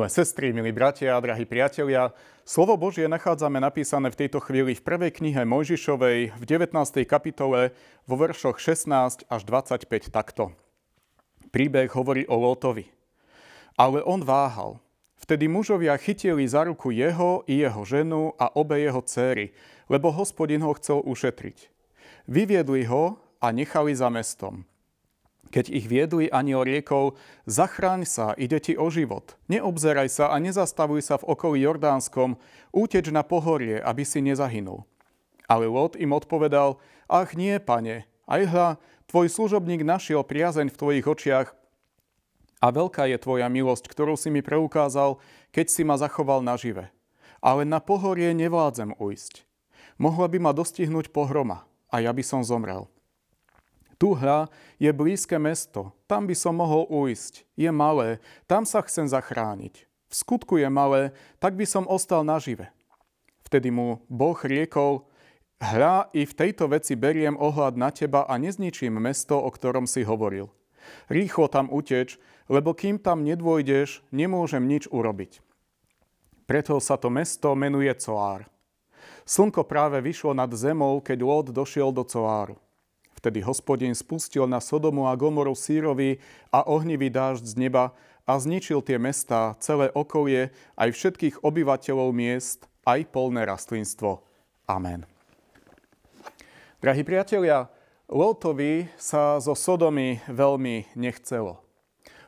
Milé sestry, milí bratia drahí priatelia, slovo Božie nachádzame napísané v tejto chvíli v prvej knihe Mojžišovej v 19. kapitole vo veršoch 16 až 25 takto. Príbeh hovorí o Lótovi. Ale on váhal. Vtedy mužovia chytili za ruku jeho i jeho ženu a obe jeho céry, lebo hospodin ho chcel ušetriť. Vyviedli ho a nechali za mestom. Keď ich viedli, aniel riekol, zachráň sa, ide ti o život. Neobzeraj sa a nezastavuj sa v okolí Jordánskom, úteč na pohorie, aby si nezahynul. Ale Lot im odpovedal, ach nie, pane, aj hľa, tvoj služobník našiel priazeň v tvojich očiach a veľká je tvoja milosť, ktorú si mi preukázal, keď si ma zachoval nažive. Ale na pohorie nevládzem ujsť. Mohla by ma dostihnúť pohroma a ja by som zomrel. Tu hľa je blízke mesto, tam by som mohol ujsť. Je malé, tam sa chcem zachrániť. V skutku je malé, tak by som ostal nažive. Vtedy mu Boh riekol, hľa i v tejto veci beriem ohľad na teba a nezničím mesto, o ktorom si hovoril. Rýchlo tam uteč, lebo kým tam nedôjdeš, nemôžem nič urobiť. Preto sa to mesto menuje Coár. Slnko práve vyšlo nad zemou, keď Lot došiel do Coáru. Vtedy hospodin spustil na Sodomu a Gomoru sírový a ohnivý dážď z neba a zničil tie mestá, celé okolie, aj všetkých obyvateľov miest, aj polné rastlinstvo. Amen. Drahí priatelia, Lotovi sa zo Sodomy veľmi nechcelo.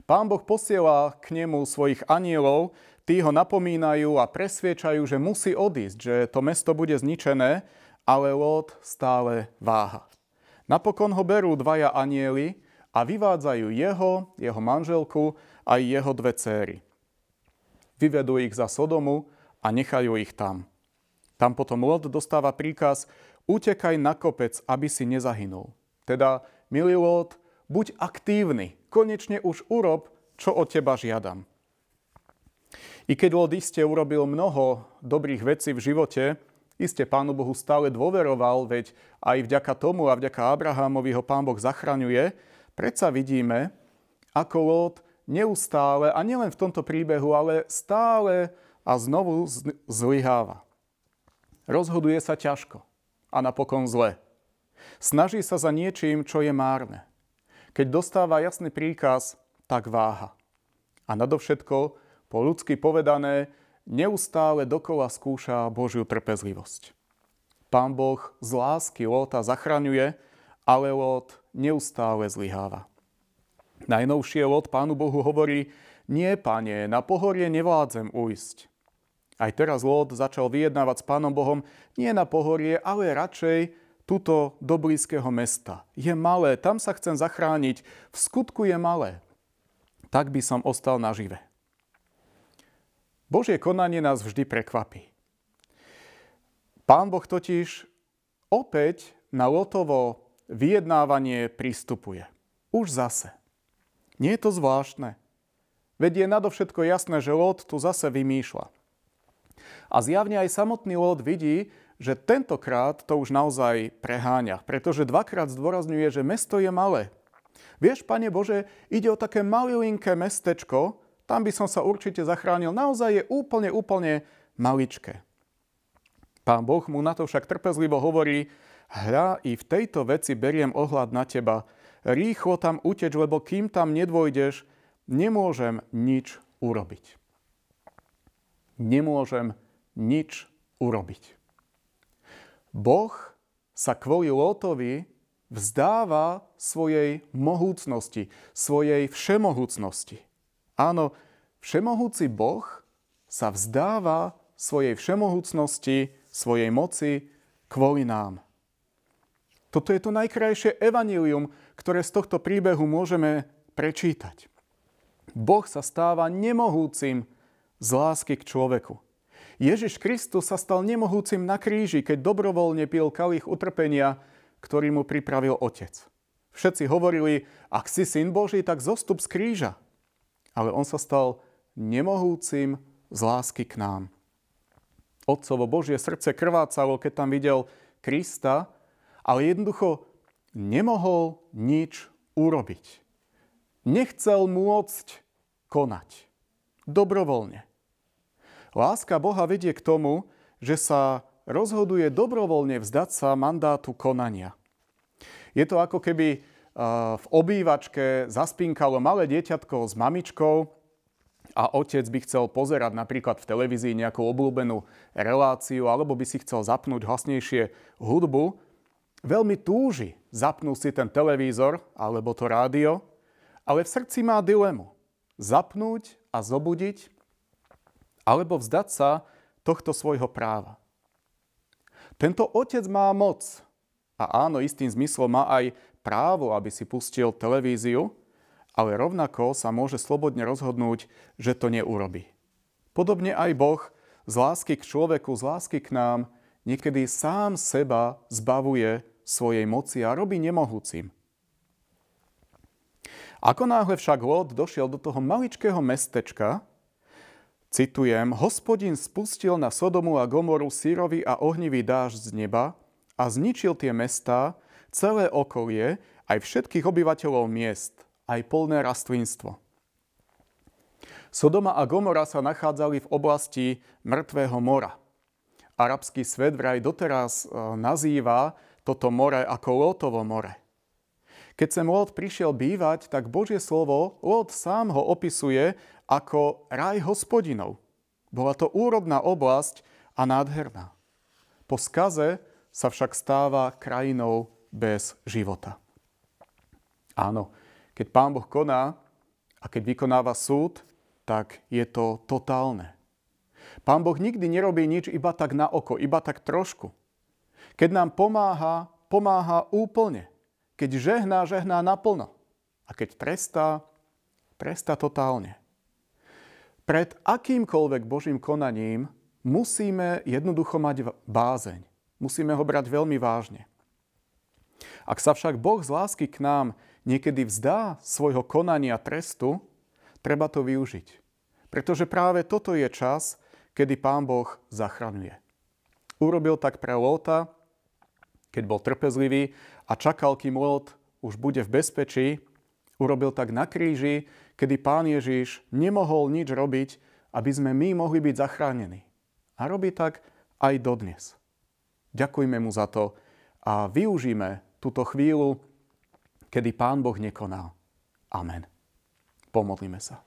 Pán Boh posiela k nemu svojich anielov, tí ho napomínajú a presviečajú, že musí odísť, že to mesto bude zničené, ale Lot stále váha. Napokon ho berú dvaja anieli a vyvádzajú jeho, jeho manželku a jeho dve céry. Vyvedú ich za Sodomu a nechajú ich tam. Tam potom Lot dostáva príkaz utekaj na kopec, aby si nezahynul. Teda, milý Lot, buď aktívny, konečne už urob, čo od teba žiadam. I keď Lot iste urobil mnoho dobrých vecí v živote, Isté Pánu Bohu stále dôveroval, veď aj vďaka tomu a vďaka Abrahámovi ho Pán Boh zachraňuje. Predsa vidíme, ako Lot neustále, a nielen v tomto príbehu, ale stále a znovu zlyháva. Rozhoduje sa ťažko a napokon zle. Snaží sa za niečím, čo je márne. Keď dostáva jasný príkaz, tak váha. A nadovšetko, po ľudsky povedané, neustále dokola skúša Božiu trpezlivosť. Pán Boh z lásky Lóta zachraňuje, ale Lót neustále zlyháva. Najnovšie Lót Pánu Bohu hovorí, nie, pane, na pohorie nevládzem ujsť. Aj teraz Lót začal vyjednávať s Pánom Bohom nie na pohorie, ale radšej tuto do blízkeho mesta. Je malé, tam sa chcem zachrániť. V skutku je malé. Tak by som ostal nažive. Božie konanie nás vždy prekvapí. Pán Boh totiž opäť na Lotovo vyjednávanie pristupuje. Už zase. Nie je to zvláštne. Veď je nadovšetko jasné, že Lot tu zase vymýšľa. A zjavne aj samotný Lot vidí, že tentokrát to už naozaj preháňa, pretože dvakrát zdôrazňuje, že mesto je malé. Vieš, Pane Bože, ide o také malilinké mestečko, tam by som sa určite zachránil. Naozaj je úplne, úplne maličké. Pán Boh mu na to však trpezlivo hovorí, hľa i v tejto veci beriem ohľad na teba. Rýchlo tam uteč, lebo kým tam nedvojdeš, nemôžem nič urobiť. Nemôžem nič urobiť. Boh sa kvôli Lótovi vzdáva svojej mohúcnosti, svojej všemohúcnosti. Áno, všemohúci Boh sa vzdáva svojej všemohúcnosti, svojej moci kvôli nám. Toto je to najkrajšie evanílium, ktoré z tohto príbehu môžeme prečítať. Boh sa stáva nemohúcim z lásky k človeku. Ježiš Kristus sa stal nemohúcim na kríži, keď dobrovoľne pil kalich utrpenia, ktorý mu pripravil Otec. Všetci hovorili, ak si syn Boží, tak zostup z kríža ale on sa stal nemohúcim z lásky k nám. Otcovo Božie srdce krvácalo, keď tam videl Krista, ale jednoducho nemohol nič urobiť. Nechcel môcť konať. Dobrovoľne. Láska Boha vedie k tomu, že sa rozhoduje dobrovoľne vzdať sa mandátu konania. Je to ako keby v obývačke zaspinkalo malé dieťatko s mamičkou a otec by chcel pozerať napríklad v televízii nejakú obľúbenú reláciu alebo by si chcel zapnúť hlasnejšie hudbu, veľmi túži zapnúť si ten televízor alebo to rádio, ale v srdci má dilemu. Zapnúť a zobudiť alebo vzdať sa tohto svojho práva. Tento otec má moc a áno, istým zmyslom má aj právo, aby si pustil televíziu, ale rovnako sa môže slobodne rozhodnúť, že to neurobi. Podobne aj Boh z lásky k človeku, z lásky k nám, niekedy sám seba zbavuje svojej moci a robí nemohúcim. Ako náhle však Lot došiel do toho maličkého mestečka, citujem, hospodin spustil na Sodomu a Gomoru sírový a ohnivý dáž z neba a zničil tie mestá, celé okolie, aj všetkých obyvateľov miest, aj polné rastlinstvo. Sodoma a Gomora sa nachádzali v oblasti Mŕtvého mora. Arabský svet vraj doteraz e, nazýva toto more ako Lótovo more. Keď sem Lót prišiel bývať, tak Božie slovo Lót sám ho opisuje ako raj hospodinov. Bola to úrodná oblasť a nádherná. Po skaze sa však stáva krajinou bez života. Áno, keď Pán Boh koná a keď vykonáva súd, tak je to totálne. Pán Boh nikdy nerobí nič iba tak na oko, iba tak trošku. Keď nám pomáha, pomáha úplne. Keď žehná, žehná naplno. A keď trestá, trestá totálne. Pred akýmkoľvek Božím konaním musíme jednoducho mať bázeň. Musíme ho brať veľmi vážne. Ak sa však Boh z lásky k nám niekedy vzdá svojho konania trestu, treba to využiť. Pretože práve toto je čas, kedy Pán Boh zachraňuje. Urobil tak pre Lóta, keď bol trpezlivý a čakal, kým Lót už bude v bezpečí. Urobil tak na kríži, kedy Pán Ježiš nemohol nič robiť, aby sme my mohli byť zachránení. A robí tak aj dodnes. Ďakujme mu za to a využíme túto chvíľu, kedy Pán Boh nekonal. Amen. Pomodlíme sa.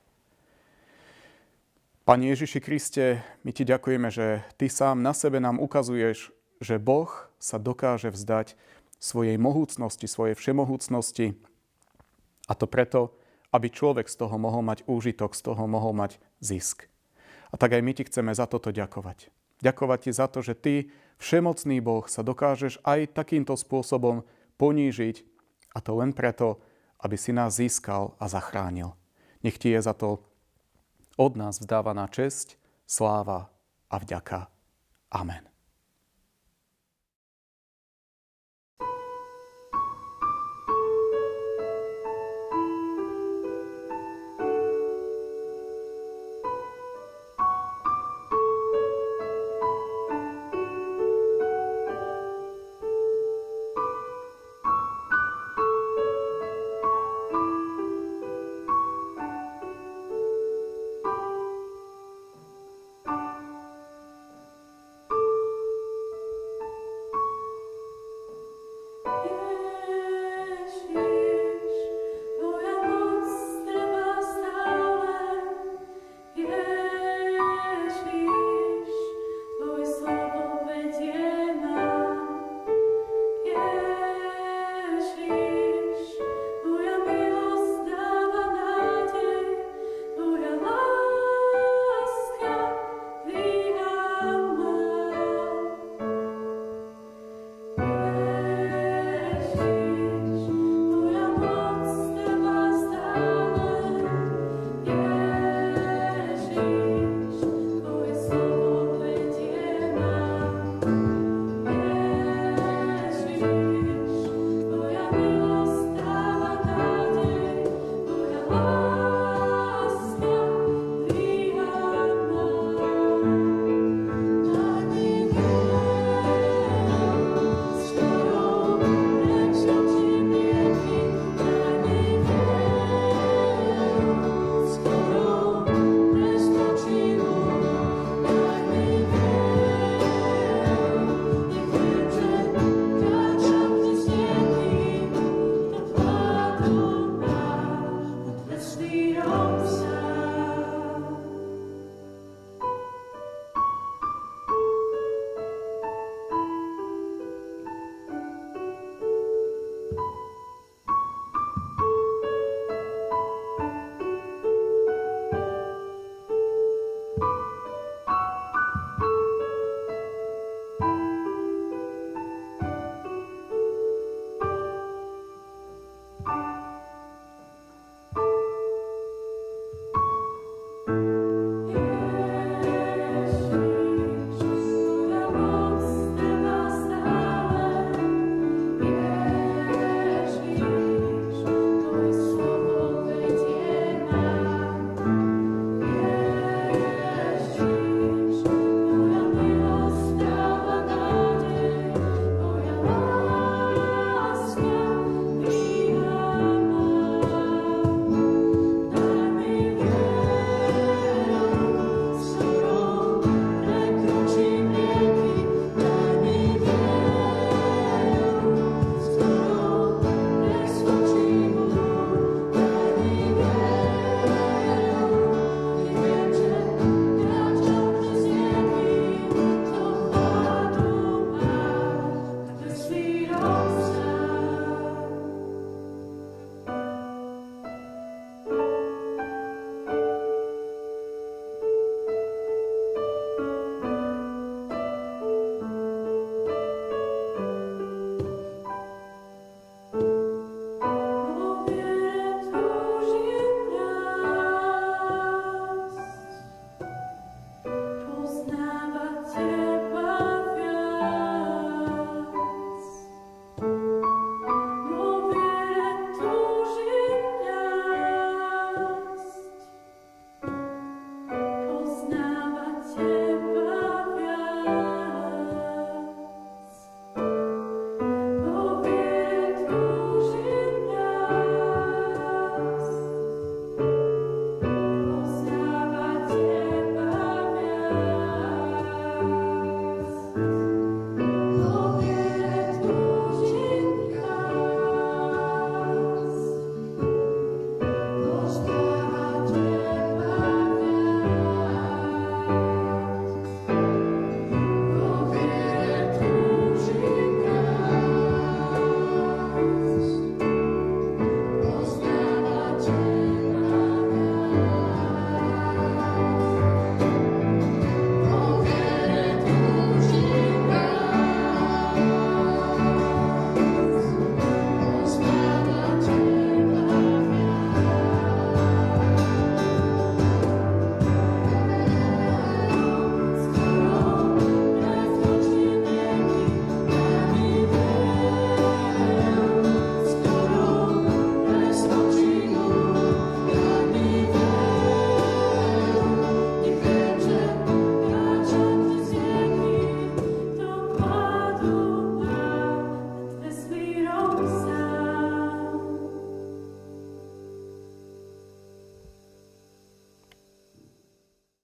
Pane Ježiši Kriste, my Ti ďakujeme, že Ty sám na sebe nám ukazuješ, že Boh sa dokáže vzdať svojej mohúcnosti, svojej všemohúcnosti. A to preto, aby človek z toho mohol mať úžitok, z toho mohol mať zisk. A tak aj my Ti chceme za toto ďakovať. Ďakovať Ti za to, že Ty, všemocný Boh, sa dokážeš aj takýmto spôsobom ponížiť a to len preto, aby si nás získal a zachránil. Nech ti je za to od nás vzdávaná česť, sláva a vďaka. Amen.